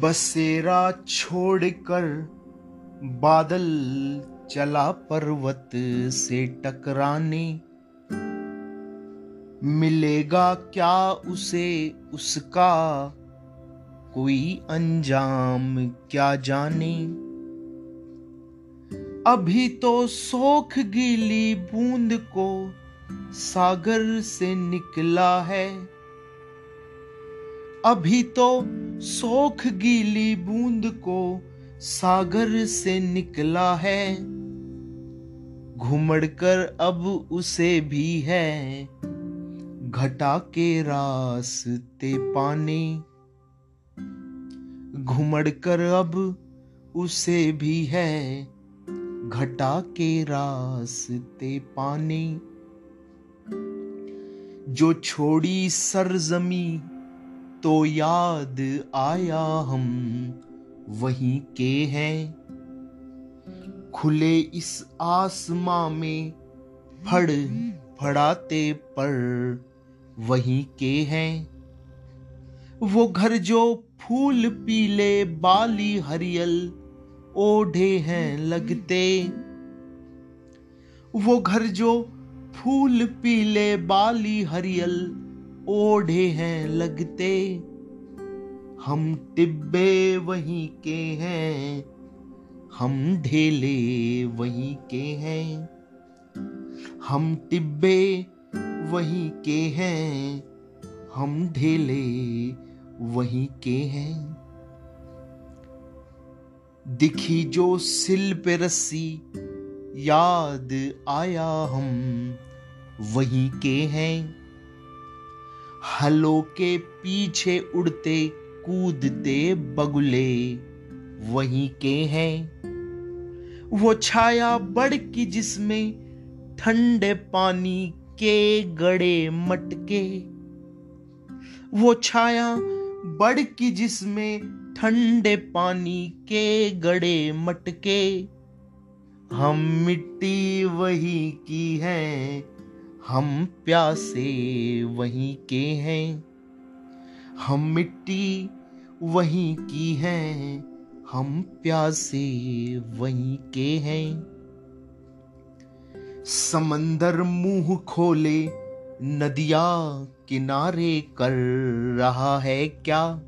बसेरा छोड़कर बादल चला पर्वत से टकराने। मिलेगा क्या उसे उसका? कोई अंजाम क्या जाने? अभी तो सोख गीली बूंद को सागर से निकला है। अभी तो सोख गीली बूंद को सागर से निकला है। घुमड़ कर अब उसे भी है। घटा के रास्ते पाने। घुमड़ कर अब उसे भी है। घटा के रास्ते पाने। जो छोड़ी सरजमी तो याद आया हम, वहीं के हैं। खुले इस आसमां में फड़ फड़ाते पर, वहीं के हैं। वो घर जो फूल पीले बाली हरियल ओढ़े हैं लगते, वो घर जो फूल पीले बाली हरियल ओढ़े हैं लगते। हम टिब्बे वहीं के हैं, हम ढेले वहीं के हैं। हम टिब्बे वहीं के हैं, हम ढेले वहीं के हैं। दिखी जो सिल पे रस्सी, याद आया हम वहीं के हैं। हलों के पीछे उड़ते, कूदते बगुले। वहीं के हैं। वो छाया बड़ की जिसमें ठंडे पानी के गड़े मटके। वो छाया बड़ की जिसमें ठंडे पानी के गड़े मटके। हम मिट्टी वही की हैं। हम प्यासे वहीं के हैं, हम मिट्टी वहीं की हैं, हम प्यासे वहीं के हैं। समंदर मुँह खोले, नदिया किनारे कर रहा है क्या?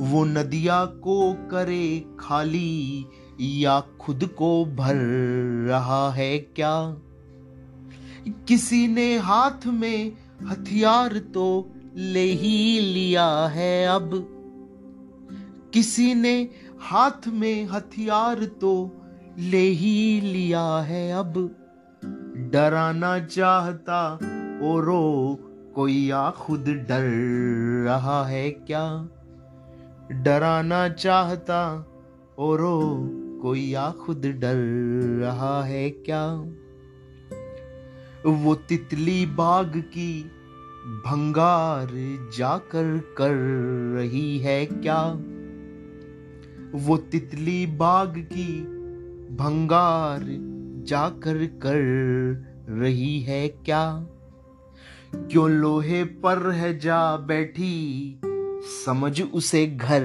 वो नदिया को करे खाली या खुद को भर रहा है क्या? किसी ने हाथ में हथियार तो ले ही लिया है अब। किसी ने हाथ में हथियार तो ले ही लिया है अब। डराना चाहता और कोई या खुद डर रहा है क्या? डराना चाहता और कोई या खुद डर रहा है क्या? वो तितली बाग की भंगार जाकर कर रही है क्या? वो तितली बाग की भंगार जाकर कर रही है क्या? क्यों लोहे पर है जा बैठी, समझ उसे घर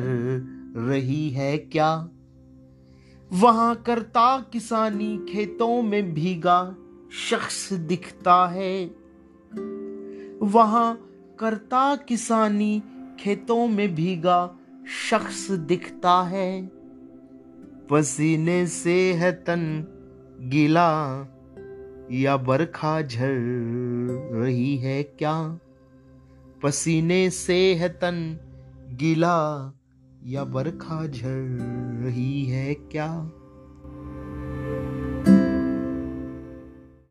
रही है क्या? वहाँ करता किसानी खेतों में भीगा शख्स दिखता है। वहाँ करता किसानी, खेतों में भीगा शख्स दिखता है। पसीने से है तन गीला, या बरखा झर रही है क्या? पसीने से है तन गीला, या बरखा झर रही है क्या?